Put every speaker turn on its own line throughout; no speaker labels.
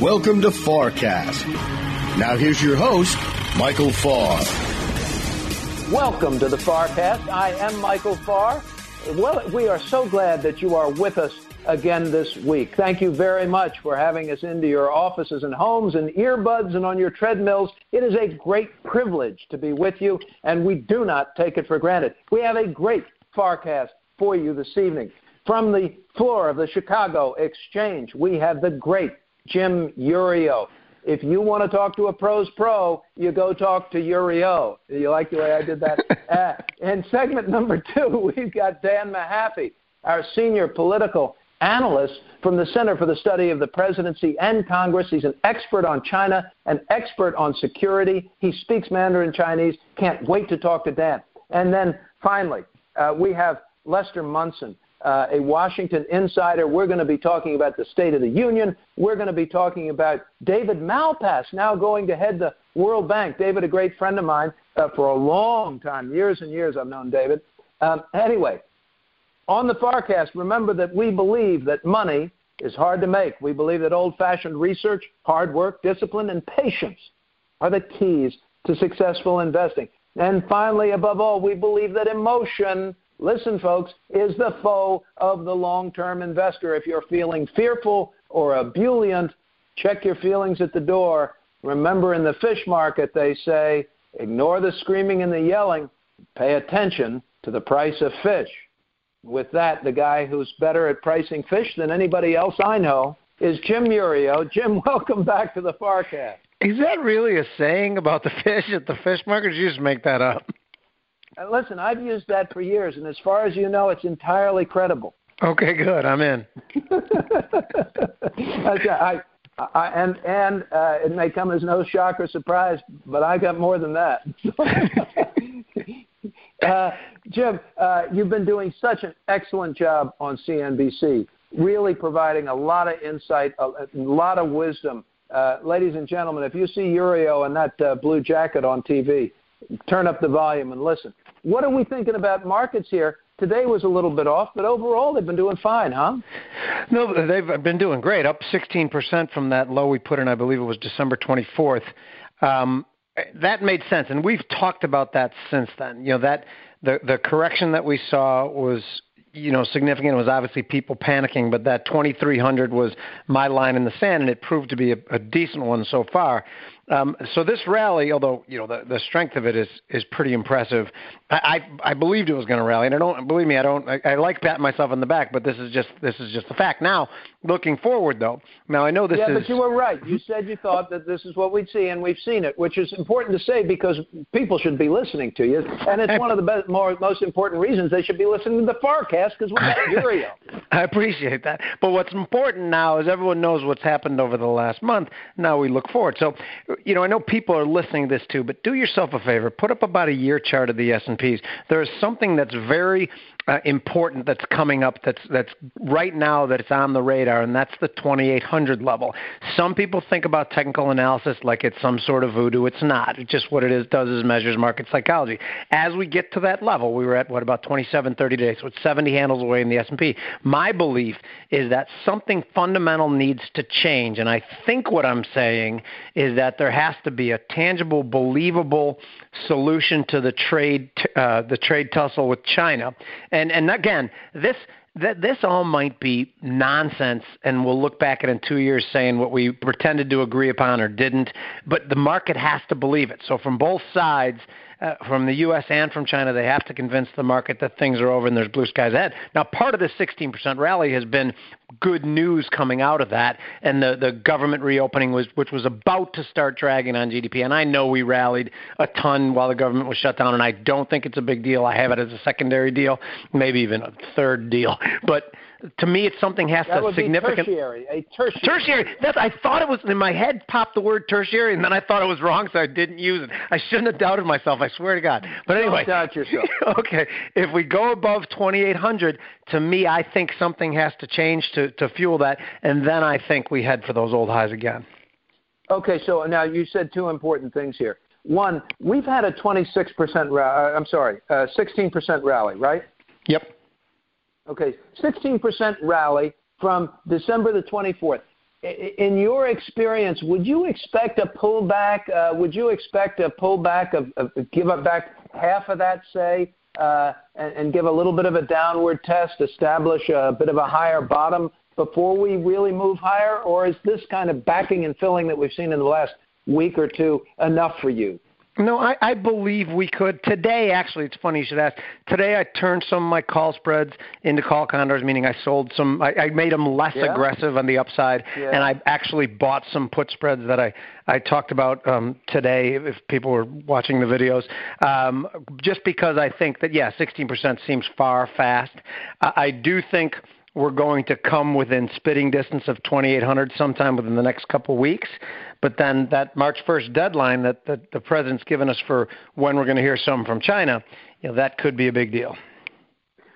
Welcome to FARcast. Now here's your host, Michael Farr.
Welcome to the FARcast. I am Michael Farr. Well, we are so glad that you are with us again this week. Thank you very much for having us into your offices and homes and earbuds and on your treadmills. It is a great privilege to be with you, and we do not take it for granted. We have a great FARcast for you this evening. From the floor of the Chicago Exchange, we have the great Jim Iuorio. If you want to talk to a pros pro, you go talk to Iuorio. You like the way I did that? uh, in segment number two, we've got Dan Mahaffee, our senior political analyst from the Center for the Study of the Presidency and Congress. He's an expert on China, an expert on security. He speaks Mandarin Chinese. Can't wait to talk to Dan. And then finally, uh, we have Lester Munson, uh, a Washington insider. We're going to be talking about the State of the Union. We're going to be talking about David Malpass now going to head the World Bank. David, a great friend of mine uh, for a long time, years and years I've known David. Um, anyway, on the FARcast, remember that we believe that money is hard to make. We believe that old fashioned research, hard work, discipline, and patience are the keys to successful investing. And finally, above all, we believe that emotion listen, folks, is the foe of the long term investor. If you're feeling fearful or ebullient, check your feelings at the door. Remember, in the fish market, they say, ignore the screaming and the yelling, pay attention to the price of fish. With that, the guy who's better at pricing fish than anybody else I know is Jim Iuorio. Jim, welcome back to the FARcast.
Is that really a saying about the fish at the fish market? you just make that up?
Listen, I've used that for years, and as far as you know, it's entirely credible.
Okay, good. I'm in.
I, I, and and uh, it may come as no shock or surprise, but I got more than that. uh, Jim, uh, you've been doing such an excellent job on CNBC, really providing a lot of insight, a, a lot of wisdom. Uh, ladies and gentlemen, if you see Iuorio in that uh, blue jacket on TV, turn up the volume and listen. What are we thinking about markets here? Today was a little bit off, but overall they've been doing fine, huh?
No, they've been doing great, up 16% from that low we put in, I believe it was December 24th. Um, that made sense, and we've talked about that since then. You know that the the correction that we saw was you know significant. It was obviously people panicking, but that 2300 was my line in the sand, and it proved to be a, a decent one so far. Um, so this rally, although you know the, the strength of it is is pretty impressive, I I, I believed it was going to rally, and I don't believe me. I don't. I, I like patting myself on the back, but this is just this is just the fact. Now, looking forward though, now I know this
yeah,
is.
Yeah, but you were right. You said you thought that this is what we'd see, and we've seen it, which is important to say because people should be listening to you, and it's one of the best, more most important reasons they should be listening to the FARcast because we got Iuorio.
I appreciate that, but what's important now is everyone knows what's happened over the last month. Now we look forward. So you know, I know people are listening to this too, but do yourself a favor. Put up about a year chart of the S&Ps. There is something that's very uh, important that's coming up that's that's right now that it's on the radar and that's the 2800 level. Some people think about technical analysis like it's some sort of voodoo. It's not. It's just what it is does is measures market psychology. As we get to that level, we were at what about 27 30 days. So it's 70 handles away in the S&P. My belief is that something fundamental needs to change and I think what I'm saying is that there has to be a tangible believable solution to the trade uh, the trade tussle with China and and again, this that this all might be nonsense, and we'll look back at it in two years saying what we pretended to agree upon or didn't. But the market has to believe it. So from both sides, uh, from the U.S. and from China, they have to convince the market that things are over and there's blue skies ahead. Now, part of the 16% rally has been good news coming out of that, and the, the government reopening was, which was about to start dragging on GDP. And I know we rallied a ton while the government was shut down, and I don't think it's a big deal. I have it as a secondary deal, maybe even a third deal, but to me, it's something has
that
to
would
significant.
Be tertiary, a tertiary.
Tertiary. That's, I thought it was in my head. Popped the word tertiary, and then I thought it was wrong, so I didn't use it. I shouldn't have doubted myself. I swear to God. But anyway,
Don't doubt yourself.
okay, if we go above 2,800, to me, I think something has to change to to fuel that, and then I think we head for those old highs again.
Okay, so now you said two important things here. One, we've had a 26% ra- uh, I'm sorry, uh, 16% rally, right?
Yep.
Okay, 16% rally from December the 24th. in your experience, would you expect a pullback? Uh, would you expect a pullback of, of give up back half of that, say, uh, and, and give a little bit of a downward test, establish a bit of a higher bottom before we really move higher, or is this kind of backing and filling that we've seen in the last week or two enough for you?
No, I, I believe we could. Today, actually, it's funny you should ask. Today, I turned some of my call spreads into call condors, meaning I sold some. I, I made them less
yeah.
aggressive on the upside,
yeah.
and I actually bought some put spreads that I I talked about um, today. If people were watching the videos, um, just because I think that yeah, 16% seems far fast. I, I do think we're going to come within spitting distance of 2,800 sometime within the next couple weeks. But then that March 1st deadline that, the president's given us for when we're going to hear something from China, you know, that could be a big deal.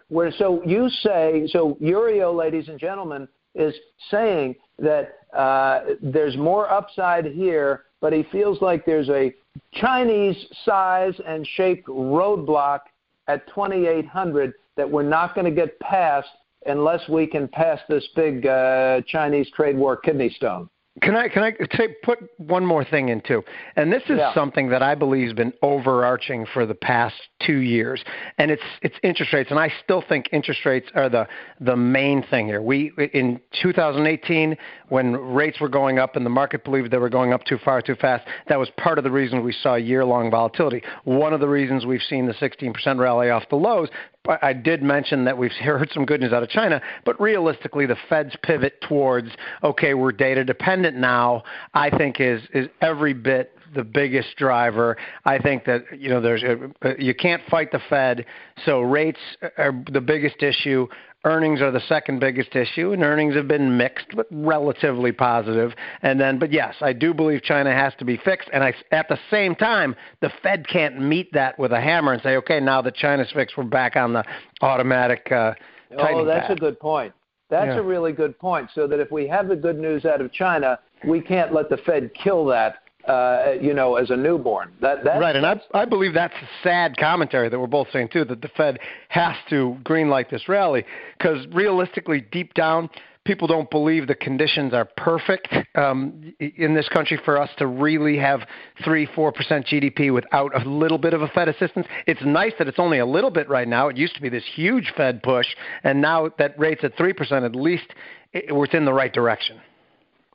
Where so you say so, Iuorio, ladies and gentlemen, is saying that uh, there's more upside here, but he feels like there's a Chinese size and shape roadblock at 2,800 that we're not going to get past unless we can pass this big uh, Chinese trade war kidney stone.
Can I can I say put one more thing in too? And this is
yeah.
something that I believe has been overarching for the past two years, and it's it's interest rates. And I still think interest rates are the the main thing here. We in 2018 when rates were going up and the market believed they were going up too far too fast, that was part of the reason we saw year long volatility. One of the reasons we've seen the 16% rally off the lows I did mention that we've heard some good news out of China, but realistically, the Fed's pivot towards okay, we're data dependent now. I think is is every bit the biggest driver. I think that you know there's a, you can't fight the Fed, so rates are the biggest issue. Earnings are the second biggest issue, and earnings have been mixed but relatively positive. And then, but yes, I do believe China has to be fixed. And I, at the same time, the Fed can't meet that with a hammer and say, okay, now that China's fixed, we're back on the automatic. Uh,
oh, that's
path.
a good point. That's
yeah.
a really good point. So that if we have the good news out of China, we can't let the Fed kill that uh, you know, as a newborn. That, that
right, and I, I believe that's a sad commentary that we're both saying too. That the Fed has to greenlight this rally because realistically, deep down, people don't believe the conditions are perfect um, in this country for us to really have three, four percent GDP without a little bit of a Fed assistance. It's nice that it's only a little bit right now. It used to be this huge Fed push, and now that rate's at three percent, at least it, it's in the right direction.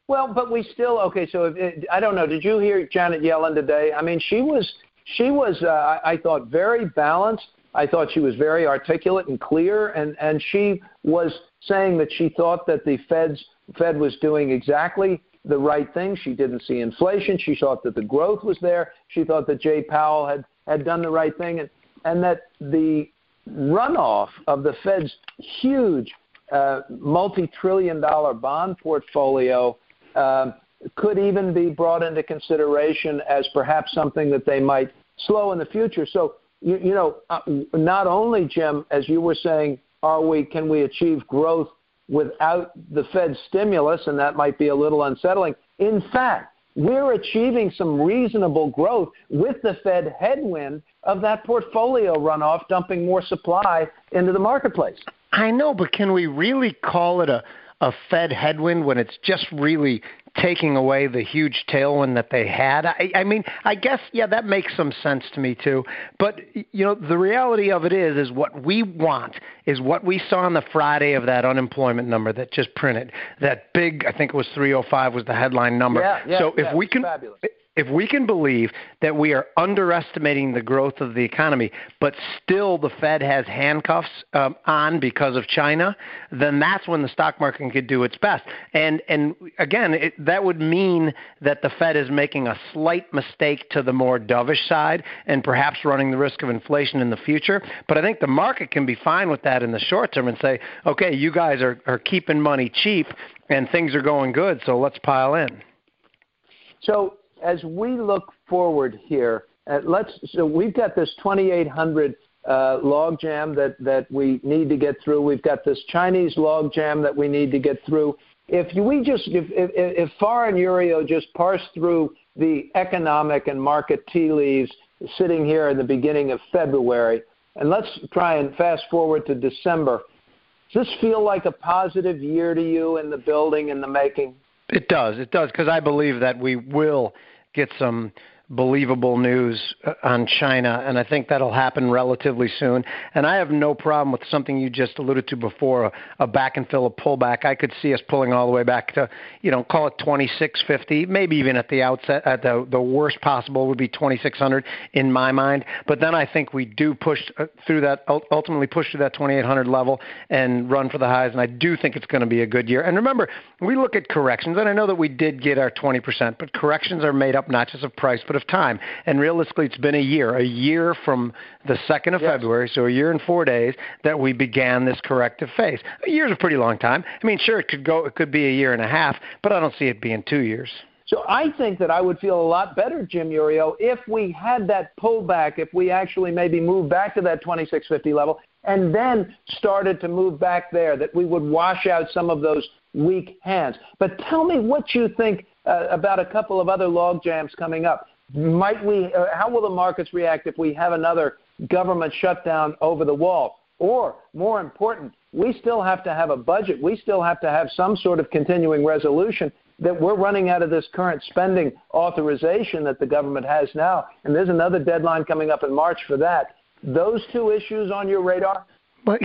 Well, but we still okay. So if I don't know. Did you hear Janet Yellen today? I mean, she was she was uh, I thought very balanced. I thought she was very articulate and clear, and and she was saying that she thought that the Fed's Fed was doing exactly the right thing. She didn't see inflation. She thought that the growth was there. She thought that Jay Powell had had done the right thing, and and that the runoff of the Fed's huge uh, multi-trillion dollar bond portfolio um, could even be brought into consideration as perhaps something that they might slow in the future. So, you, you know, uh, not only, Jim, as you were saying, are we can we achieve growth without the Fed stimulus, and that might be a little unsettling. In fact, we're achieving some reasonable growth with the Fed headwind of that portfolio runoff dumping more supply into the marketplace.
I know, but can we really call it a a Fed headwind when it's just really taking away the huge tailwind that they had. I, I mean, I guess yeah, that makes some sense to me too. But you know, the reality of it is, is what we want is what we saw on the Friday of that unemployment number that just printed. That big, I think it was 305 was the headline number.
Yeah, yeah,
so if
yeah,
we can,
fabulous
if we can believe that we are underestimating the growth of the economy, but still the Fed has handcuffs um, on because of China, then that's when the stock market could do its best. And and again, it, that would mean that the Fed is making a slight mistake to the more dovish side and perhaps running the risk of inflation in the future. But I think the market can be fine with that in the short term and say, okay, you guys are, are keeping money cheap and things are going good, so let's pile in.
So as we look forward here, uh, let's so we've got this 2800 uh, log jam that that we need to get through. We've got this Chinese log jam that we need to get through. If we just if if, if Farr and Iuorio just parse through the economic and market tea leaves sitting here in the beginning of February, and let's try and fast forward to December. Does this feel like a positive year to you in the building in the making?
It does. It does because I believe that we will get some believable news uh, on China, and I think that'll happen relatively soon. And I have no problem with something you just alluded to before, a, back and fill, a pullback. I could see us pulling all the way back to, you know, call it 2650, maybe even at the outset, at the the worst possible would be 2600 in my mind. But then I think we do push uh, through that, ultimately push to that 2800 level and run for the highs. And I do think it's going to be a good year. And remember, we look at corrections, and I know that we did get our 20%, but corrections are made up not just of price, but of time. And realistically, it's been a year, a year from the 2nd of yes. February, so a year and four days that we began this corrective phase. A year's a pretty long time. I mean, sure, it could go, it could be a year and a half, but I don't see it being two years.
So I think that I would feel a lot better, Jim Iuorio, if we had that pullback, if we actually maybe moved back to that 2650 level and then started to move back there, that we would wash out some of those weak hands. But tell me what you think uh, about a couple of other log jams coming up. Might we? Uh, how will the markets react if we have another government shutdown over the wall? Or more important, we still have to have a budget. We still have to have some sort of continuing resolution that we're running out of this current spending authorization that the government has now. And there's another deadline coming up in March for that. Those two issues on your radar?
But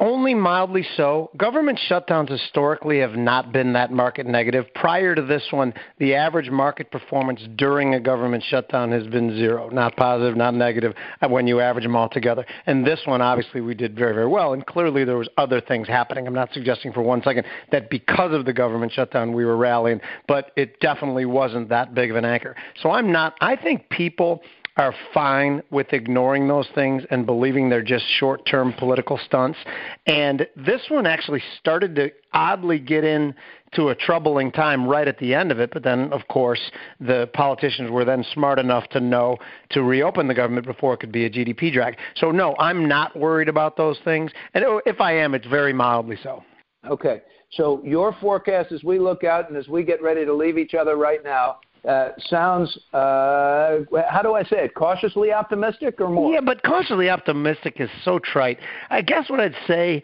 only mildly so. Government shutdowns historically have not been that market negative. Prior to this one, the average market performance during a government shutdown has been zero, not positive, not negative, uh, when you average them all together. And this one, obviously, we did very, very well. And clearly, there was other things happening. I'm not suggesting for one second that because of the government shutdown we were rallying, but it definitely wasn't that big of an anchor. So I'm not. I think people are fine with ignoring those things and believing they're just short term political stunts. And this one actually started to oddly get in to a troubling time right at the end of it. But then, of course, the politicians were then smart enough to know to reopen the government before it could be a GDP drag. So, no, I'm not worried about those things. And if I am, it's very mildly so.
Okay. So, your forecast as we look out and as we get ready to leave each other right now uh, sounds, uh, how do I say it, cautiously optimistic or more?
Yeah, but cautiously optimistic is so trite. I guess what I'd say,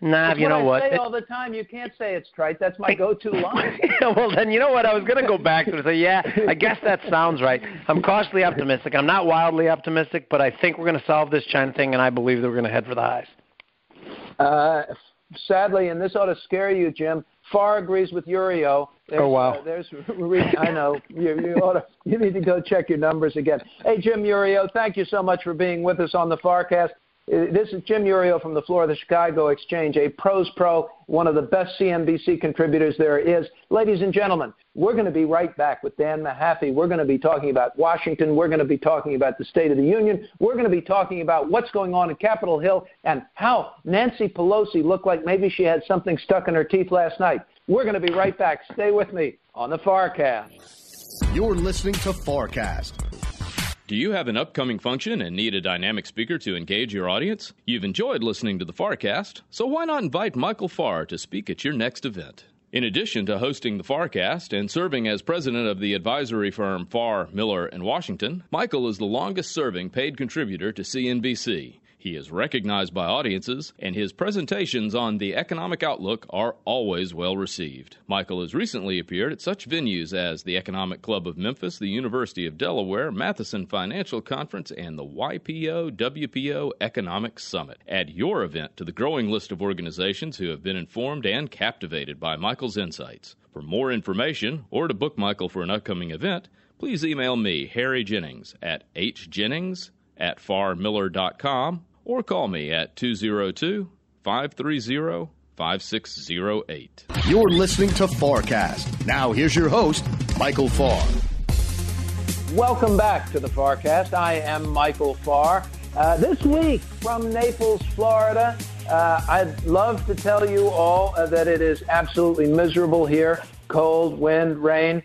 Nah, you know
what?
I
say all the time. You can't say it's trite. That's my go-to line.
yeah, well, then you know what? I was going to go back to it and say, yeah, I guess that sounds right. I'm cautiously optimistic. I'm not wildly optimistic, but I think we're going to solve this China thing, and I believe that we're going to head for the highs.
Uh, sadly, and this ought to scare you, Jim. Farr agrees with Iuorio.
There's, oh wow!
Uh, there's, I know you. You, ought to, you need to go check your numbers again. Hey, Jim Iuorio, thank you so much for being with us on the Farcast. Uh, this is Jim Iuorio from the floor of the Chicago Exchange, a pros pro, one of the best CNBC contributors there is. Ladies and gentlemen, we're going to be right back with Dan Mahaffee. We're going to be talking about Washington. We're going to be talking about the State of the Union. We're going to be talking about what's going on in Capitol Hill and how Nancy Pelosi looked like maybe she had something stuck in her teeth last night. We're going to be right back. Stay with me on the Farcast.
You're listening to Farcast.
Do you have an upcoming function and need a dynamic speaker to engage your audience? You've enjoyed listening to the Farcast, so why not invite Michael Farr to speak at your next event? In addition to hosting the Farcast and serving as president of the advisory firm Farr, Miller, and Washington, Michael is the longest serving paid contributor to CNBC. He is recognized by audiences, and his presentations on the economic outlook are always well received. Michael has recently appeared at such venues as the Economic Club of Memphis, the University of Delaware, Matheson Financial Conference, and the YPO WPO Economic Summit. Add your event to the growing list of organizations who have been informed and captivated by Michael's insights. For more information or to book Michael for an upcoming event, please email me, Harry Jennings, at hjennings at farrmiller.com or call me at 202 530 5608.
You're listening to Farcast. Now, here's your host, Michael Farr.
Welcome back to the Farcast. I am Michael Farr. Uh, this week from Naples, Florida, uh, I'd love to tell you all uh, that it is absolutely miserable here cold, wind, rain,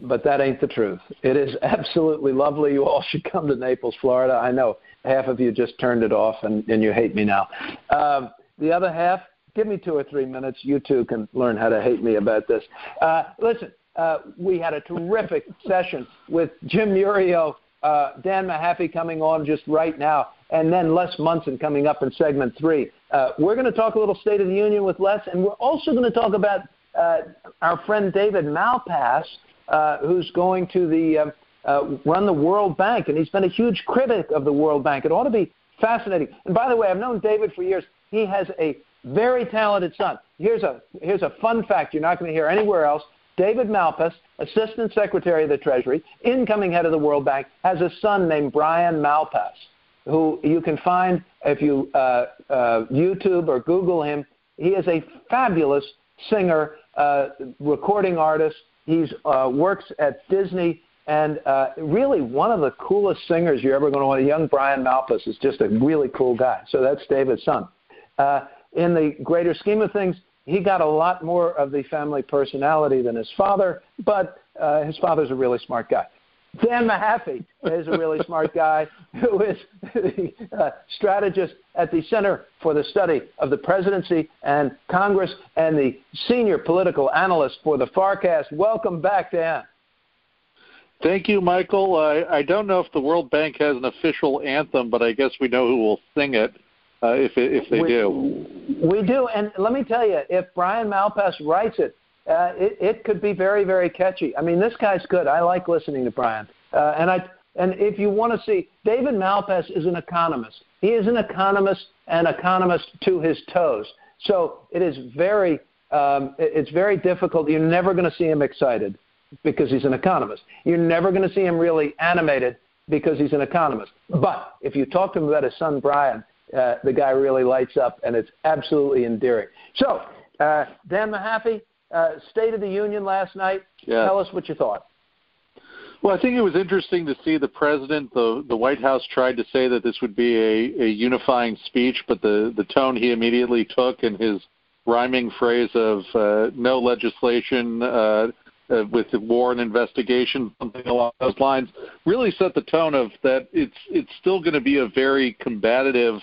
but that ain't the truth. It is absolutely lovely. You all should come to Naples, Florida. I know half of you just turned it off and, and you hate me now. Um, the other half, give me two or three minutes. You too can learn how to hate me about this. Uh, listen, uh, we had a terrific session with Jim Iuorio, uh, Dan Mahaffee coming on just right now, and then Les Munson coming up in segment three. Uh, we're going to talk a little State of the Union with Les, and we're also going to talk about uh, our friend David Malpass, uh, who's going to the uh, run the World Bank, and he's been a huge critic of the World Bank. It ought to be fascinating. And by the way, I've known David for years. He has a very talented son. Here's a here's a fun fact you're not going to hear anywhere else. David Malpass, Assistant Secretary of the Treasury, incoming head of the World Bank, has a son named Brian Malpass, who you can find if you uh, uh, YouTube or Google him. He is a fabulous singer, uh, recording artist. He uh, works at Disney and uh, really one of the coolest singers you're ever going to want. Young Brian Malpass is just a really cool guy. So that's David's son. Uh, in the greater scheme of things, he got a lot more of the family personality than his father, but uh, his father's a really smart guy. Dan Mahaffee is a really smart guy who is the uh, strategist at the Center for the Study of the Presidency and Congress and the senior political analyst for the FarCast. Welcome back, Dan.
Thank you, Michael. Uh, I don't know if the World Bank has an official anthem, but I guess we know who will sing it uh, if if they
we,
do.
We do, and let me tell you, if Brian Malpass writes it, uh, it, it could be very, very catchy. I mean, this guy's good. I like listening to Brian, uh, and I and if you want to see, David Malpass is an economist. He is an economist, an economist to his toes. So it is very, um, it's very difficult. You're never going to see him excited because he's an economist. You're never going to see him really animated because he's an economist. But if you talk to him about his son Brian, uh, the guy really lights up, and it's absolutely endearing. So, uh, Dan Mahaffee, uh, State of the Union last night.
Yeah.
Tell us what you thought.
Well, I think it was interesting to see the president, the the White House tried to say that this would be a, a unifying speech, but the the tone he immediately took and his rhyming phrase of uh, no legislation, uh, uh, with the war and investigation, something along those lines, really set the tone of that it's it's still going to be a very combative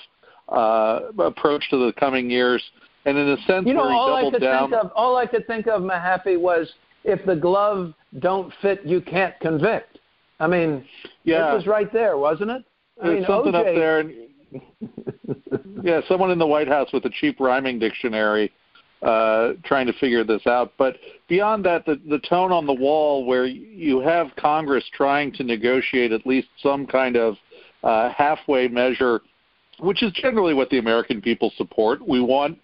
uh, approach to the coming years. And in a sense,
you know, all I could
down,
think of, all I could think of, Mahaffee, was if the glove don't fit, you can't convict. I mean,
Yeah.
it was right there, wasn't it? I
there's
mean,
something
OJ,
up there. And, yeah, someone in the White House with a cheap rhyming dictionary uh, trying to figure this out. But beyond that, the, the tone on the wall where you have Congress trying to negotiate at least some kind of uh, halfway measure, which is generally what the American people support. We want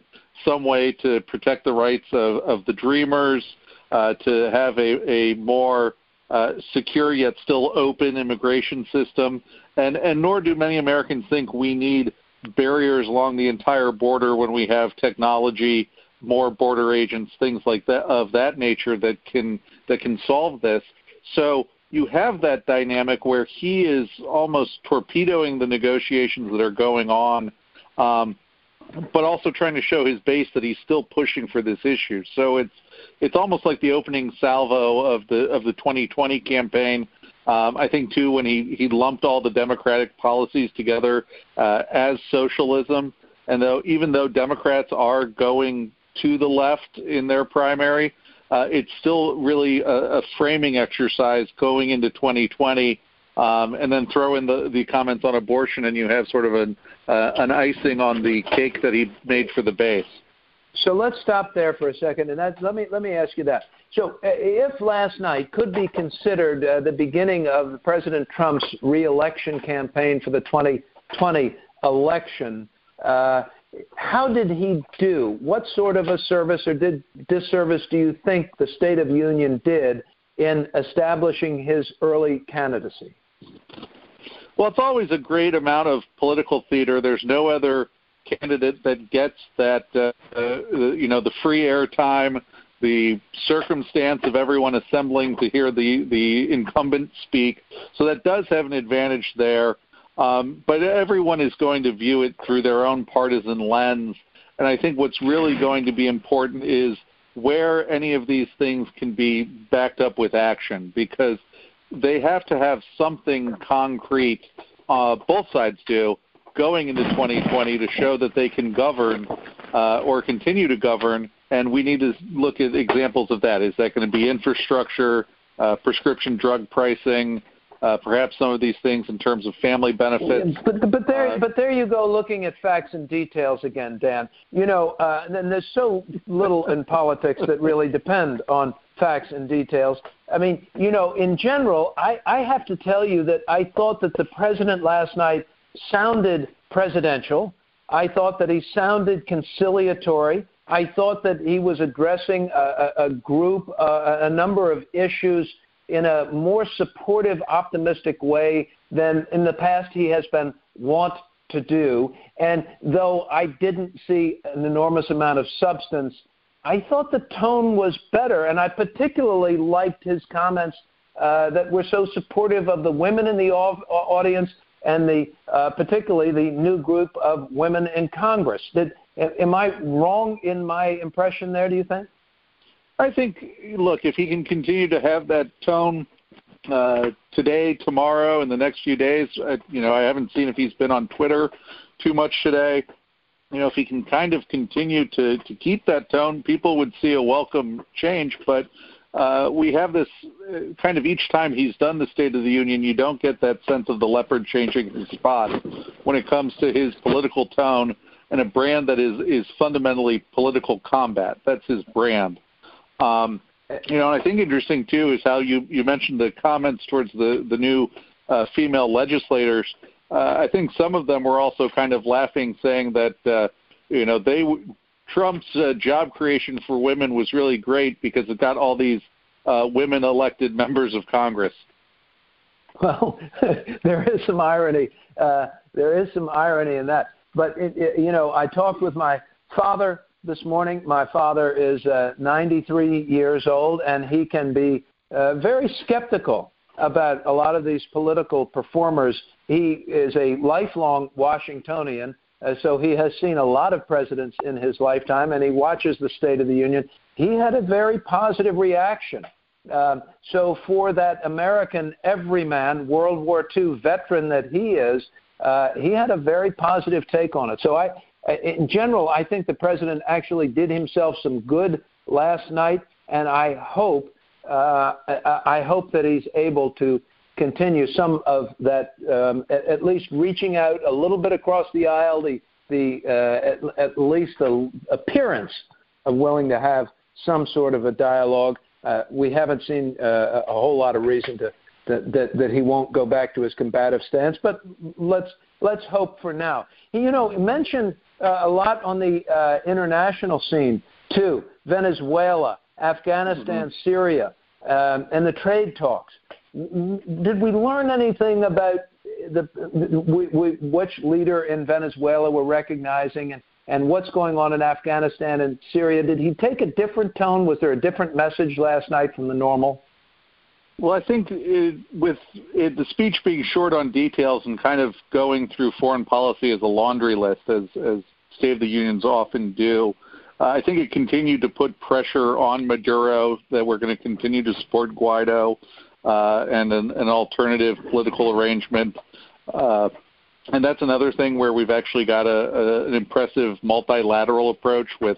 some way to protect the rights of, of the dreamers, uh, to have a, a more uh, secure yet still open immigration system, and, and nor do many Americans think we need barriers along the entire border when we have technology more border agents, things like that of that nature that can that can solve this. So you have that dynamic where he is almost torpedoing the negotiations that are going on, um, but also trying to show his base that he's still pushing for this issue. So it's it's almost like the opening salvo of the of the 2020 campaign. Um, I think too when he he lumped all the Democratic policies together uh, as socialism, and though even though Democrats are going to the left in their primary. Uh, it's still really a, a framing exercise going into 2020, um, and then throw in the, the comments on abortion, and you have sort of an, uh, an icing on the cake that he made for the base.
So let's stop there for a second, and that, let me let me ask you that. So, uh, if last night could be considered uh, the beginning of President Trump's reelection campaign for the 2020 election, uh, how did he do? What sort of a service or did disservice do you think the State of Union did in establishing his early candidacy?
Well, it's always a great amount of political theater. There's no other candidate that gets that, uh, uh, you know, the free airtime, the circumstance of everyone assembling to hear the the incumbent speak. So that does have an advantage there. Um, but everyone is going to view it through their own partisan lens. And I think what's really going to be important is where any of these things can be backed up with action because they have to have something concrete, uh, both sides do, going into 2020 to show that they can govern uh, or continue to govern. And we need to look at examples of that. Is that going to be infrastructure, uh, prescription drug pricing, uh, perhaps some of these things in terms of family benefits.
But, but there, uh, but there you go, looking at facts and details again, Dan. You know, uh, and there's so little in politics that really depend on facts and details. I mean, you know, in general, I, I have to tell you that I thought that the president last night sounded presidential. I thought that he sounded conciliatory. I thought that he was addressing a, a, a group, uh, a number of issues in a more supportive, optimistic way than in the past he has been wont to do. And though I didn't see an enormous amount of substance, I thought the tone was better, and I particularly liked his comments uh, that were so supportive of the women in the audience and the uh, particularly the new group of women in Congress. Did, am I wrong in my impression there? Do you think?
I think, look, if he can continue to have that tone uh, today, tomorrow, and the next few days, uh, you know, I haven't seen if he's been on Twitter too much today. You know, if he can kind of continue to to keep that tone, people would see a welcome change. But uh, we have this uh, kind of each time he's done the State of the Union, you don't get that sense of the leopard changing his spot when it comes to his political tone and a brand that is is fundamentally political combat. That's his brand. Um, you know, I think interesting too is how you you mentioned the comments towards the the new uh, female legislators. Uh, I think some of them were also kind of laughing, saying that uh, you know they Trump's uh, job creation for women was really great because it got all these uh, women elected members of Congress.
Well, there is some irony. Uh, there is some irony in that. But it, it, you know, I talked with my father this morning. My father is uh, 93 years old, and he can be uh, very skeptical about a lot of these political performers. He is a lifelong Washingtonian, uh, so he has seen a lot of presidents in his lifetime, and he watches the State of the Union. He had a very positive reaction. Um, so, for that American everyman, World War II veteran that he is, uh, he had a very positive take on it. So, I, in general, I think the president actually did himself some good last night, and I hope uh, I hope that he's able to continue some of that, um, at, at, least reaching out a little bit across the aisle, the the uh, at, at, least the appearance of willing to have some sort of a dialogue. Uh, we haven't seen uh, a whole lot of reason to that, that that he won't go back to his combative stance, but let's let's hope for now. You know, mentioned uh, a lot on the uh, international scene too. Venezuela, Afghanistan, mm-hmm. Syria, um, and the trade talks. Did we learn anything about the, we, we, which leader in Venezuela we're recognizing and, and what's going on in Afghanistan and Syria? Did he take a different tone? Was there a different message last night from the normal?
Well, I think it, with it, the speech being short on details and kind of going through foreign policy as a laundry list, as, as State of the Unions often do, uh, I think it continued to put pressure on Maduro that we're going to continue to support Guaido uh, and an, an alternative political arrangement. Uh, and that's another thing where we've actually got a, a, an impressive multilateral approach with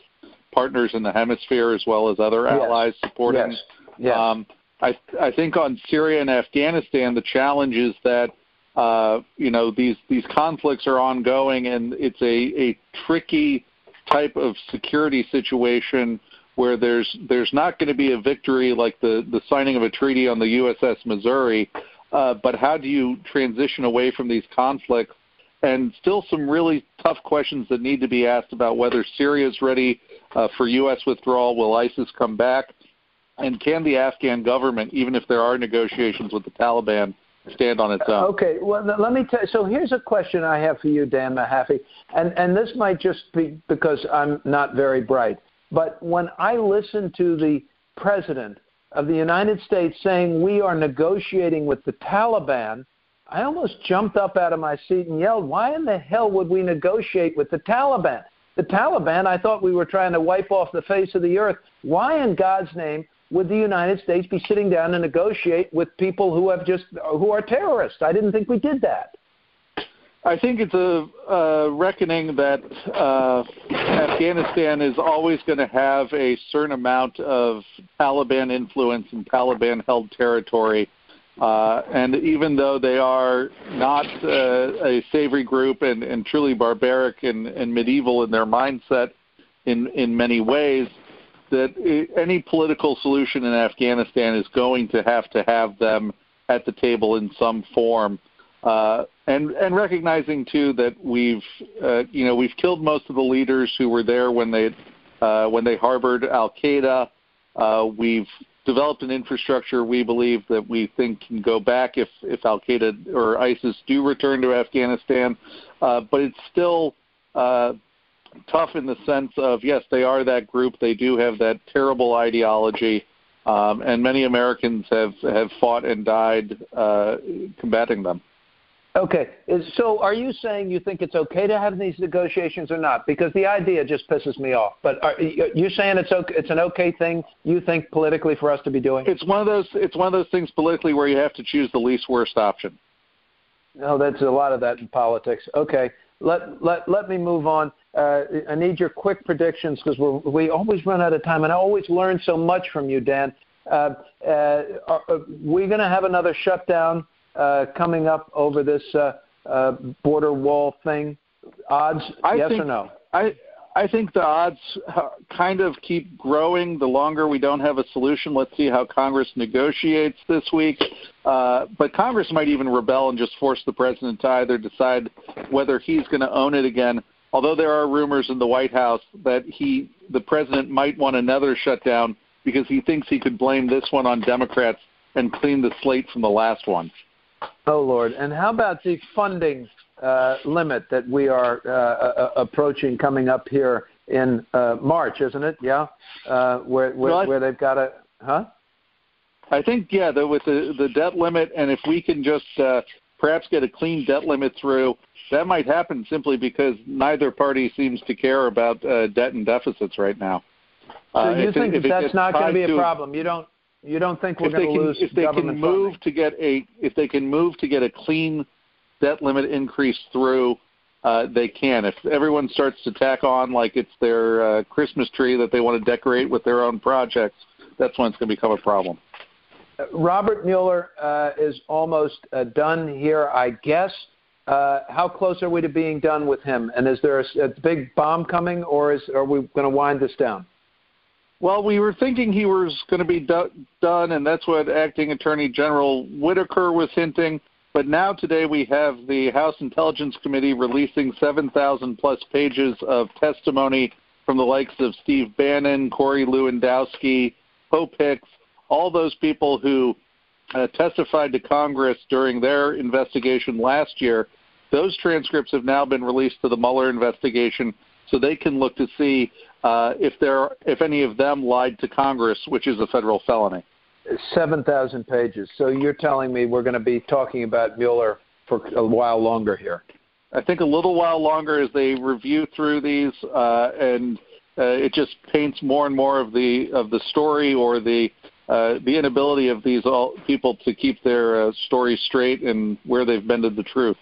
partners in the hemisphere as well as other yes. allies supporting.
Yes. Yes. Um,
I, I think on Syria and Afghanistan, the challenge is that uh, you know these these conflicts are ongoing, and it's a, a tricky type of security situation where there's there's not going to be a victory like the the signing of a treaty on the USS Missouri, uh, but how do you transition away from these conflicts? And still some really tough questions that need to be asked about whether Syria is ready uh, for U.S. withdrawal. Will ISIS come back? And can the Afghan government, even if there are negotiations with the Taliban, stand on its own?
Okay, well, let me tell you. So here's a question I have for you, Dan Mahaffee, and, and this might just be because I'm not very bright. But when I listen to the president of the United States saying we are negotiating with the Taliban, I almost jumped up out of my seat and yelled, Why in the hell would we negotiate with the Taliban? The Taliban, I thought we were trying to wipe off the face of the earth. Why in God's name would the United States be sitting down and negotiate with people who have just who are terrorists? I didn't think we did that.
I think it's a, a reckoning that uh, Afghanistan is always going to have a certain amount of Taliban influence and Taliban held territory. Uh, and even though they are not uh, a savory group and, and truly barbaric and, and medieval in their mindset in, in many ways, that any political solution in Afghanistan is going to have to have them at the table in some form. Uh, and and recognizing too that we've uh, you know we've killed most of the leaders who were there when they uh, when they harbored Al Qaeda. Uh, we've developed an infrastructure we believe that we think can go back if if Al Qaeda or ISIS do return to Afghanistan. Uh, but it's still uh, tough in the sense of yes, they are that group. They do have that terrible ideology, um, and many Americans have have fought and died uh, combating them.
Okay, so are you saying you think it's okay to have these negotiations or not? Because the idea just pisses me off. But are you saying it's okay? It's an okay thing you think politically for us to be doing?
It's one of those. It's one of those things politically where you have to choose the least worst option.
No, that's a lot of that in politics. Okay, let let let me move on. Uh, I need your quick predictions because we we always run out of time, and I always learn so much from you, Dan. Uh, uh, are, are we going to have another shutdown uh, coming up over this uh, uh, border wall thing? Odds,
I
yes
think,
or no?
I I think the odds kind of keep growing the longer we don't have a solution. Let's see how Congress negotiates this week. Uh, but Congress might even rebel and just force the president to either decide whether he's going to own it again. Although there are rumors in the White House that he, the president, might want another shutdown because he thinks he could blame this one on Democrats and clean the slate from the last one.
Oh Lord! And how about the funding uh, limit that we are uh, uh, approaching coming up here in uh, March, isn't it? Yeah, uh, where where, well, where they've got a huh?
I think yeah, the, with the the debt limit, and if we can just uh, perhaps get a clean debt limit through, that might happen simply because neither party seems to care about uh, debt and deficits right now.
So uh, you think it, that's not going to be a problem? You don't you don't think we're going to lose
if they can move
funding?
to get a if they can move to get a clean debt limit increase through, uh, they can. If everyone starts to tack on like it's their uh, Christmas tree that they want to decorate with their own projects, that's when it's going to become a problem.
Uh, Robert Mueller uh, is almost uh, done here, I guess. Uh, how close are we to being done with him? And is there a, a big bomb coming, or is are we going to wind this down?
Well, we were thinking he was going to be do- done, and that's what Acting Attorney General Whitaker was hinting. But now today we have the House Intelligence Committee releasing 7,000 plus pages of testimony from the likes of Steve Bannon, Corey Lewandowski, Hope Hicks, all those people who uh, testified to Congress during their investigation last year. Those transcripts have now been released to the Mueller investigation, so they can look to see uh, if there if any of them lied to Congress, which is a federal felony.
Seven thousand pages. So you're telling me we're going to be talking about Mueller for a while longer here?
I think a little while longer as they review through these, uh, and uh, it just paints more and more of the of the story or the uh, the inability of these all, people to keep their uh, story straight and where they've bended the truth.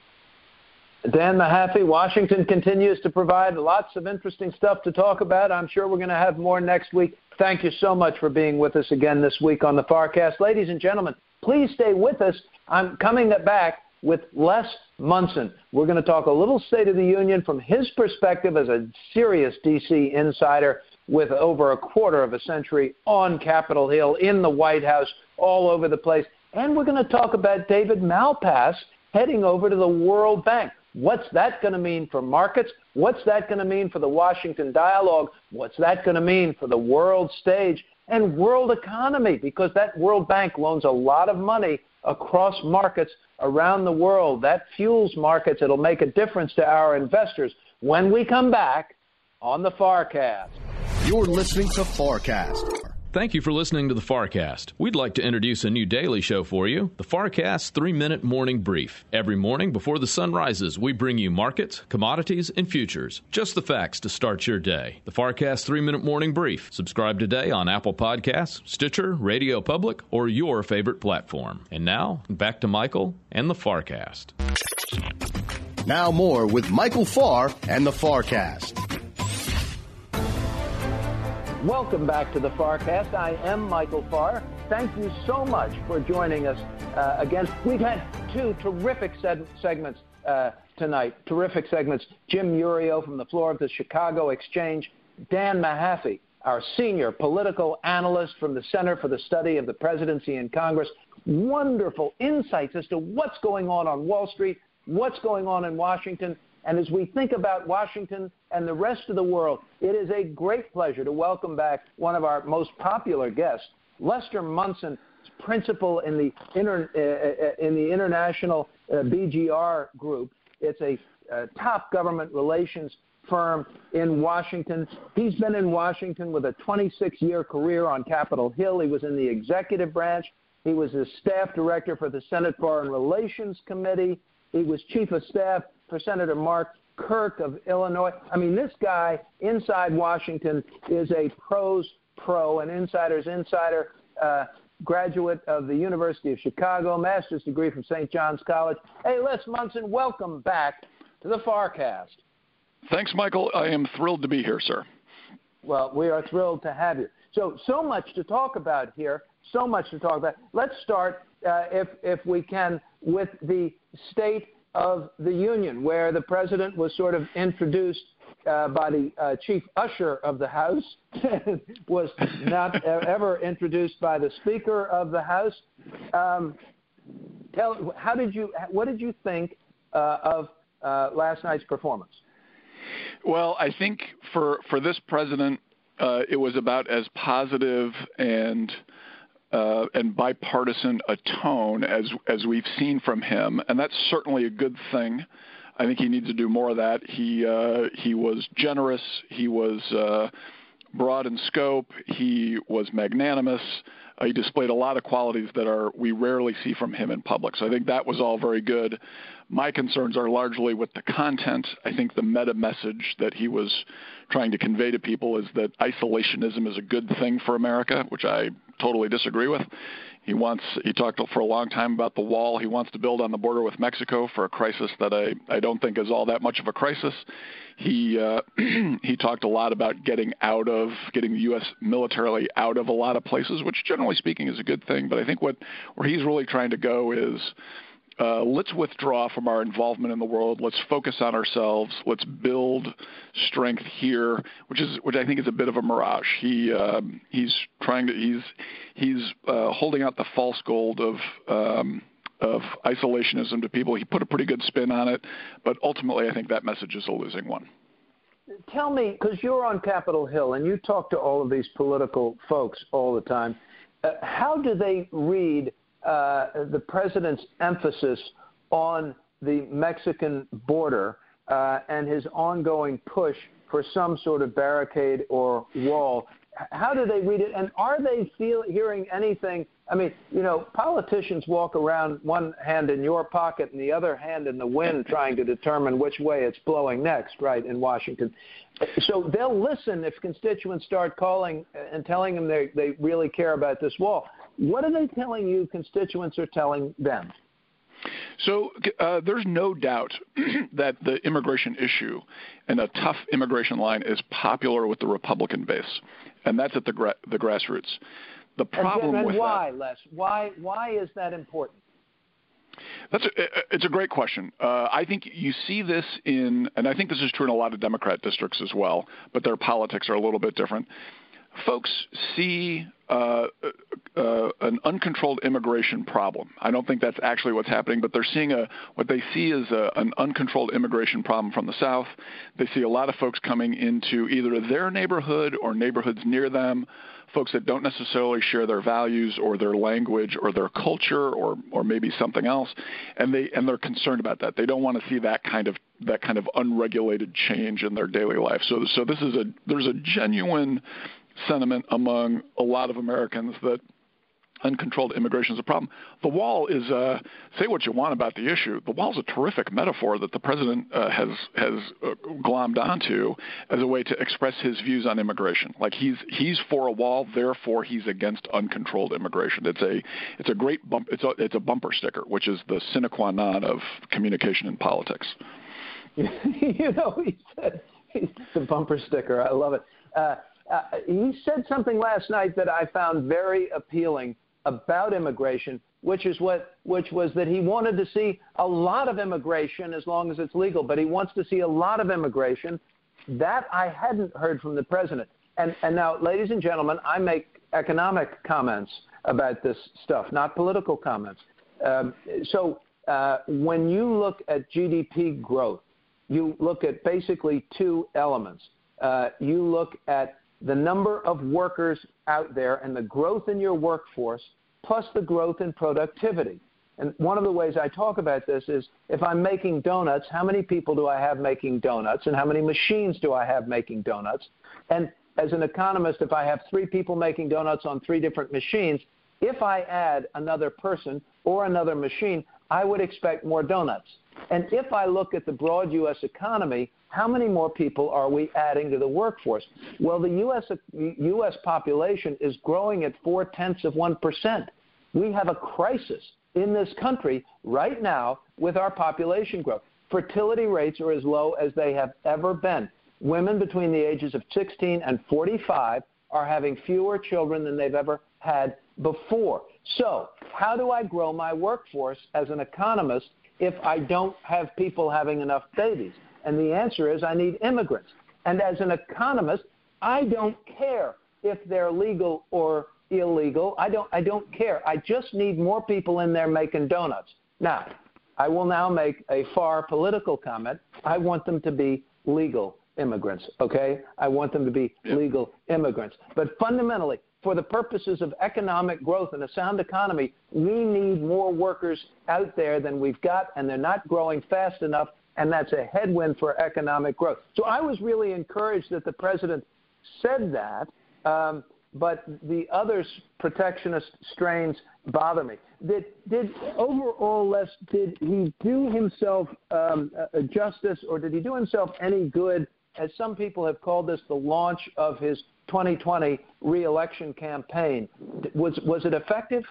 Dan Mahaffee, Washington continues to provide lots of interesting stuff to talk about. I'm sure we're going to have more next week. Thank you so much for being with us again this week on the Farcast. Ladies and gentlemen, please stay with us. I'm coming back with Les Munson. We're going to talk a little State of the Union from his perspective as a serious D.C. insider with over a quarter of a century on Capitol Hill, in the White House, all over the place. And we're going to talk about David Malpass heading over to the World Bank. What's that going to mean for markets? What's that going to mean for the Washington dialogue? What's that going to mean for the world stage and world economy? Because that World Bank loans a lot of money across markets around the world. That fuels markets. It'll make a difference to our investors when we come back on the Farcast.
You're listening to Farcast.
Thank you for listening to the Farcast. We'd like to introduce a new daily show for you, the Farcast 3-Minute Morning Brief. Every morning before the sun rises, we bring you markets, commodities, and futures. Just the facts to start your day. The Farcast 3-Minute Morning Brief. Subscribe today on Apple Podcasts, Stitcher, Radio Public, or your favorite platform. And now, back to Michael and the Farcast.
Now more with Michael Farr and the Farcast.
Welcome back to the Farcast. I am Michael Farr. thank you so much for joining us uh, again. We've had two terrific seg- segments uh, tonight, terrific segments. Jim Iuorio from the floor of the Chicago Exchange, Dan Mahaffee, our senior political analyst from the Center for the Study of the Presidency and Congress. Wonderful insights as to what's going on on Wall Street, what's going on in Washington, and as we think about Washington and the rest of the world, it is a great pleasure to welcome back one of our most popular guests, Lester Munson, principal in the, inter, uh, uh in the International uh, BGR Group. It's a uh, top government relations firm in Washington. He's been in Washington with a 26 year career on Capitol Hill. He was in the executive branch. He was the staff director for the Senate Foreign Relations Committee. He was chief of staff for Senator Mark Kirk of Illinois. I mean, this guy inside Washington is a pros pro, an insider's insider, uh, graduate of the University of Chicago, master's degree from St. John's College. Hey, Les Munson, welcome back to the FarrCast.
Thanks, Michael. I am thrilled to be here, sir.
Well, we are thrilled to have you. So, so much to talk about here. So much to talk about. Let's start, uh, if if we can, with the state of the Union, where the president was sort of introduced uh, by the uh, chief usher of the House, was not ever introduced by the Speaker of the House. Um, tell, how did you? What did you think uh, of uh, last night's performance?
Well, I think for for this president, uh, it was about as positive and uh, and bipartisan a tone as as we've seen from him, and that's certainly a good thing. I think he needs to do more of that. He uh, he was generous. He was uh, broad in scope. He was magnanimous. Uh, he displayed a lot of qualities that are we rarely see from him in public. So I think that was all very good. My concerns are largely with the content. I think the meta message that he was trying to convey to people is that isolationism is a good thing for America, which I totally disagree with. He wants he talked for a long time about the wall he wants to build on the border with Mexico for a crisis that I, I don't think is all that much of a crisis. He uh, he talked a lot about getting out of getting the U.S. militarily out of a lot of places, which generally speaking is a good thing. But I think what where he's really trying to go is uh, let's withdraw from our involvement in the world. Let's focus on ourselves. Let's build strength here, which is which I think is a bit of a mirage. He um, he's trying to he's he's uh, holding out the false gold of. Um, of isolationism to people. He put a pretty good spin on it, but ultimately, I think that message is a losing one.
Tell me, because you're on Capitol Hill and you talk to all of these political folks all the time, uh, how do they read uh, the president's emphasis on the Mexican border uh, and his ongoing push for some sort of barricade or wall. How do they read it? And are they feel, hearing anything? I mean, you know, politicians walk around one hand in your pocket and the other hand in the wind trying to determine which way it's blowing next, right, in Washington. So they'll listen if constituents start calling and telling them they, they really care about this wall. What are they telling you constituents are telling them?
So uh, there's no doubt that the immigration issue and a tough immigration line is popular with the Republican base, and that's at the gra- the grassroots. The problem
and, and
with
why,
that,
Les? Why why is that important?
That's a, it's a great question. Uh, I think you see this in, and I think this is true in a lot of Democrat districts as well, but their politics are a little bit different folks see uh, uh, an uncontrolled immigration problem. I don't think that's actually what's happening, but they're seeing a what they see is a, an uncontrolled immigration problem from the south. They see a lot of folks coming into either their neighborhood or neighborhoods near them, folks that don't necessarily share their values or their language or their culture or or maybe something else, and they and they're concerned about that. They don't want to see that kind of that kind of unregulated change in their daily life. So so this is a there's a genuine sentiment among a lot of Americans that uncontrolled immigration is a problem. The wall is uh, say what you want about the issue. The wall is a terrific metaphor that the president uh, has has uh, glommed onto as a way to express his views on immigration. Like he's he's for a wall, therefore he's against uncontrolled immigration. It's a it's a great bump. It's a it's a bumper sticker, which is the sine qua non of communication in politics.
you know, he said the bumper sticker. I love it. Uh, uh, he said something last night that I found very appealing about immigration, which is what which was that he wanted to see a lot of immigration as long as it's legal, but he wants to see a lot of immigration. That I hadn't heard from the president. And and now, ladies and gentlemen, I make economic comments about this stuff, not political comments. Um, so uh, when you look at GDP growth, you look at basically two elements. Uh, you look at the number of workers out there and the growth in your workforce, plus the growth in productivity. And one of the ways I talk about this is if I'm making donuts, how many people do I have making donuts and how many machines do I have making donuts? And as an economist, if I have three people making donuts on three different machines, if I add another person or another machine, I would expect more donuts. And if I look at the broad U.S. economy, how many more people are we adding to the workforce? Well, the U.S. U.S. population is growing at four tenths of one percent. We have a crisis in this country right now with our population growth. Fertility rates are as low as they have ever been. Women between the ages of 16 and 45 are having fewer children than they've ever had before. So, how do I grow my workforce as an economist if I don't have people having enough babies? And the answer is I need immigrants. And as an economist, I don't care if they're legal or illegal. I don't I don't care. I just need more people in there making donuts. Now, I will now make a far political comment. I want them to be legal immigrants, okay? I want them to be legal immigrants. But fundamentally, for the purposes of economic growth and a sound economy, we need more workers out there than we've got, and they're not growing fast enough, and that's a headwind for economic growth. So I was really encouraged that the president said that, um, but the other protectionist strains bother me. Did, did overall, Les, did he do himself um, justice, or did he do himself any good? As some people have called this the launch of his 2020 reelection campaign. Was was it effective?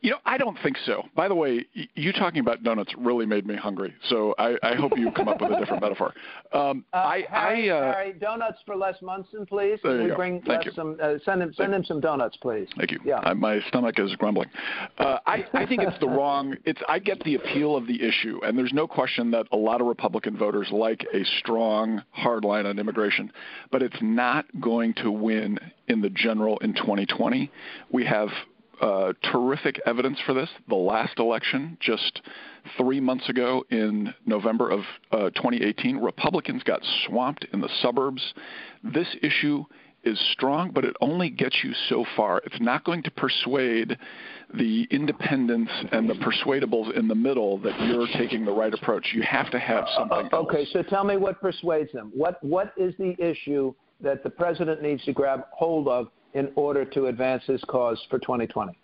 You know, I don't think so. By the way, you talking about donuts really made me hungry. So I, I hope you come up with a different metaphor.
Um, uh, I, Harry, I, uh, Harry, donuts for Les Munson, please.
There you
go.
Bring Thank Les
you. some. Uh, send him send him some donuts, please.
Thank you.
Yeah.
I, my stomach is grumbling. Uh, I, I think it's the wrong. It's I get the appeal of the issue, and there's no question that a lot of Republican voters like a strong hard line on immigration, but it's not going to win in the general in 2020. We have uh, terrific evidence for this. The last election, just three months ago in November of uh, 2018, Republicans got swamped in the suburbs. This issue is strong, but it only gets you so far. It's not going to persuade the independents and the persuadables in the middle that you're taking the right approach. You have to have something.
Uh, okay,
else.
so tell me what persuades them. What what is the issue that the president needs to grab hold of in order to advance his cause for 2020?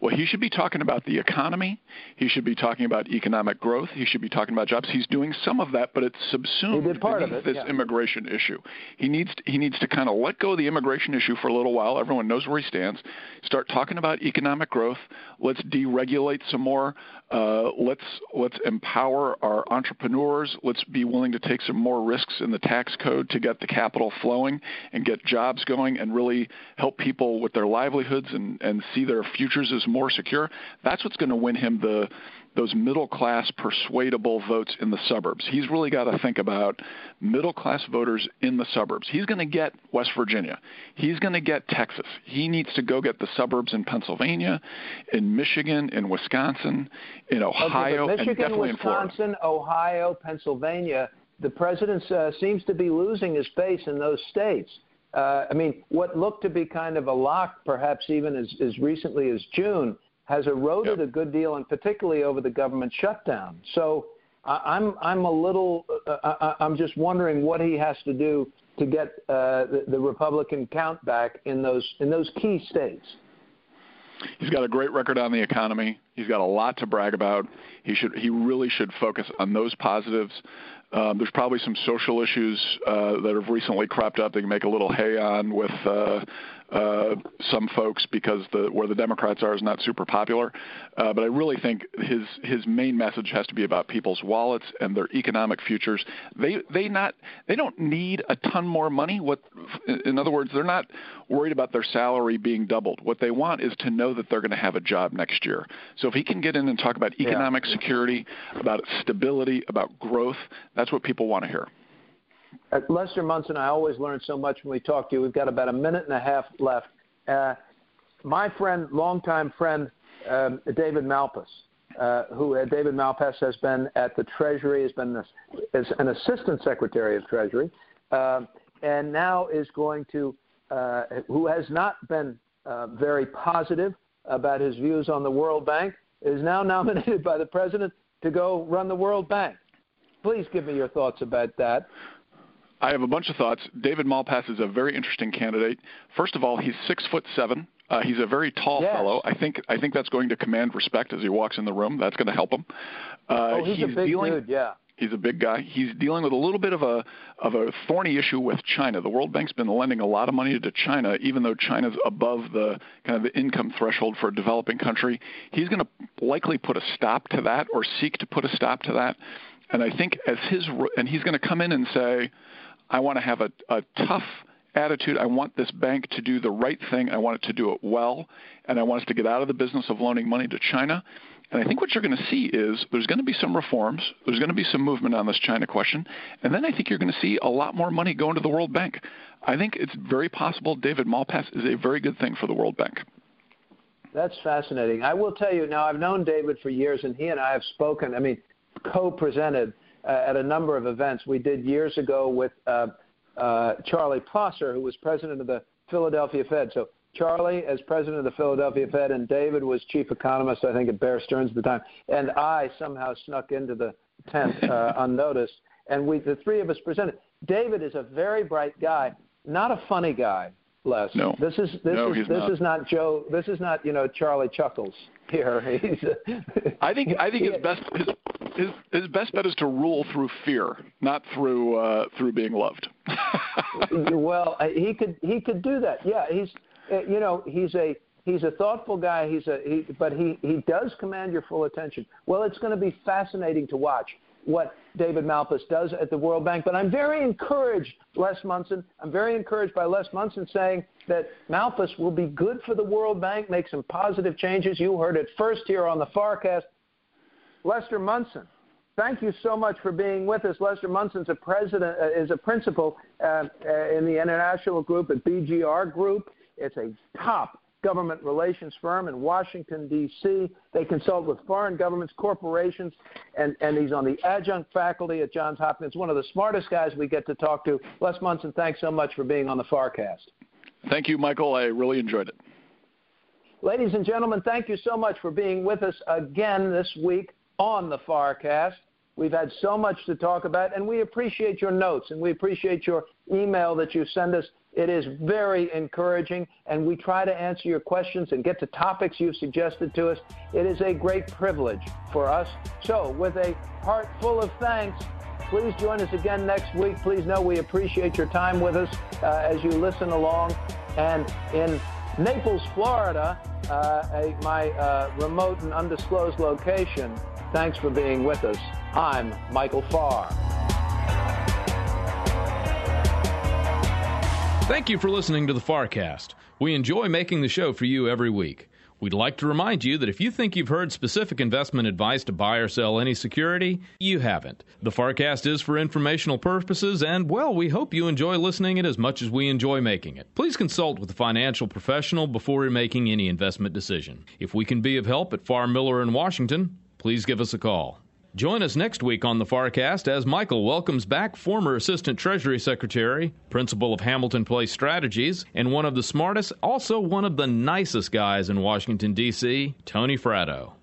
Well, he should be talking about the economy. He should be talking about economic growth. He should be talking about jobs. He's doing some of that, but it's subsumed beneath
it,
this
yeah.
immigration issue. He needs to, he needs to kind of let go of the immigration issue for a little while. Everyone knows where he stands. Start talking about economic growth. Let's deregulate some more. Uh, let's let's empower our entrepreneurs. Let's be willing to take some more risks in the tax code to get the capital flowing and get jobs going and really help people with their livelihoods and, and see their futures as more secure. That's what's going to win him the those middle class persuadable votes in the suburbs. He's really got to think about middle class voters in the suburbs. He's going to get West Virginia. He's going to get Texas. He needs to go get the suburbs in Pennsylvania, in Michigan, in Wisconsin, in Ohio,
okay, Michigan,
and definitely
Wisconsin,
in Florida.
Ohio, Pennsylvania. The president uh, seems to be losing his base in those states. Uh, I mean, what looked to be kind of a lock, perhaps even as, as recently as June, has eroded
yep.
a good deal, and particularly over the government shutdown. So I'm I'm a little uh, I'm just wondering what he has to do to get uh, the, the Republican count back in those in those key states.
He's got a great record on the economy. He's got a lot to brag about. He should he really should focus on those positives. Um, there's probably some social issues uh, that have recently cropped up. They can make a little hay on with uh, uh, some folks because the where the Democrats are is not super popular. Uh, but I really think his his main message has to be about people's wallets and their economic futures. They they not they don't need a ton more money. What in other words, they're not worried about their salary being doubled. What they want is to know that they're going to have a job next year. So if he can get in and talk about economic yeah. security, about stability, about growth, that's what people want to hear.
At Lester Munson, I always learn so much when we talk to you. We've got about a minute and a half left. Uh, my friend, longtime friend, um, David Malpass, uh, who uh, David Malpass has been at the Treasury, has been as an assistant secretary of Treasury, uh, and now is going to, uh, who has not been uh, very positive about his views on the World Bank, is now nominated by the president to go run the World Bank. Please give me your thoughts about that.
I have a bunch of thoughts. David Malpass is a very interesting candidate. First of all, he's six foot seven. Uh, he's a very tall
yes.
fellow. I think I think that's going to command respect as he walks in the room. That's going to help him.
Uh, oh, he's, he's, a big
dealing,
dude. Yeah.
He's a big guy. He's dealing with a little bit of a of a thorny issue with China. The World Bank's been lending a lot of money to China, even though China's above the kind of the income threshold for a developing country. He's going to likely put a stop to that or seek to put a stop to that. And I think as his and he's going to come in and say, I want to have a, a tough attitude. I want this bank to do the right thing. I want it to do it well, and I want us to get out of the business of loaning money to China. And I think what you're going to see is there's going to be some reforms. There's going to be some movement on this China question. And then I think you're going to see a lot more money going to the World Bank. I think it's very possible David Malpass is a very good thing for the World Bank.
That's fascinating. I will tell you now, I've known David for years, and he and I have spoken, I mean, co presented at a number of events. We did years ago with uh, uh, Charlie Plosser, who was president of the Philadelphia Fed. So Charlie as president of the Philadelphia Fed, and David was chief economist, I think, at Bear Stearns at the time. And I somehow snuck into the tent uh, unnoticed. And we, the three of us presented. David is a very bright guy, not a funny guy. Les,
no,
this is this
no,
is this
not.
is not Joe. This is not you know Charlie Chuckles here. He's
a, I think I think his best his, his his best bet is to rule through fear, not through uh, through being loved.
well, he could he could do that. Yeah, he's uh, you know he's a he's a thoughtful guy. He's a he, but he he does command your full attention. Well, it's going to be fascinating to watch what David Malpass does at the World Bank. But I'm very encouraged, Les Munson. I'm very encouraged by Les Munson saying that Malpass will be good for the World Bank, make some positive changes. You heard it first here on the FarrCast. Lester Munson, thank you so much for being with us. Lester Munson's a president, uh, is a principal uh, uh, in the international group at BGR Group. It's a top government relations firm in Washington, D.C. They consult with foreign governments, corporations, and, and he's on the adjunct faculty at Johns Hopkins, one of the smartest guys we get to talk to. Les Munson, thanks so much for being on the FarrCast.
Thank you, Michael. I really enjoyed it.
Ladies and gentlemen, thank you so much for being with us again this week on the FarrCast. We've had so much to talk about, and we appreciate your notes and we appreciate your email that you send us. It is very encouraging, and we try to answer your questions and get to topics you've suggested to us. It is a great privilege for us. So, with a heart full of thanks, please join us again next week. Please know we appreciate your time with us uh, as you listen along. And in Naples, Florida, uh, a, my uh, remote and undisclosed location, thanks for being with us. I'm Michael Farr.
Thank you for listening to the FarrCast. We enjoy making the show for you every week. We'd like to remind you that if you think you've heard specific investment advice to buy or sell any security, you haven't. The FarrCast is for informational purposes, and, well, we hope you enjoy listening it as much as we enjoy making it. Please consult with a financial professional before making any investment decision. If we can be of help at Farr Miller in Washington, please give us a call. Join us next week on the FarrCast as Michael welcomes back former Assistant Treasury Secretary, Principal of Hamilton Place Strategies, and one of the smartest, also one of the nicest guys in Washington, D.C., Tony Fratto.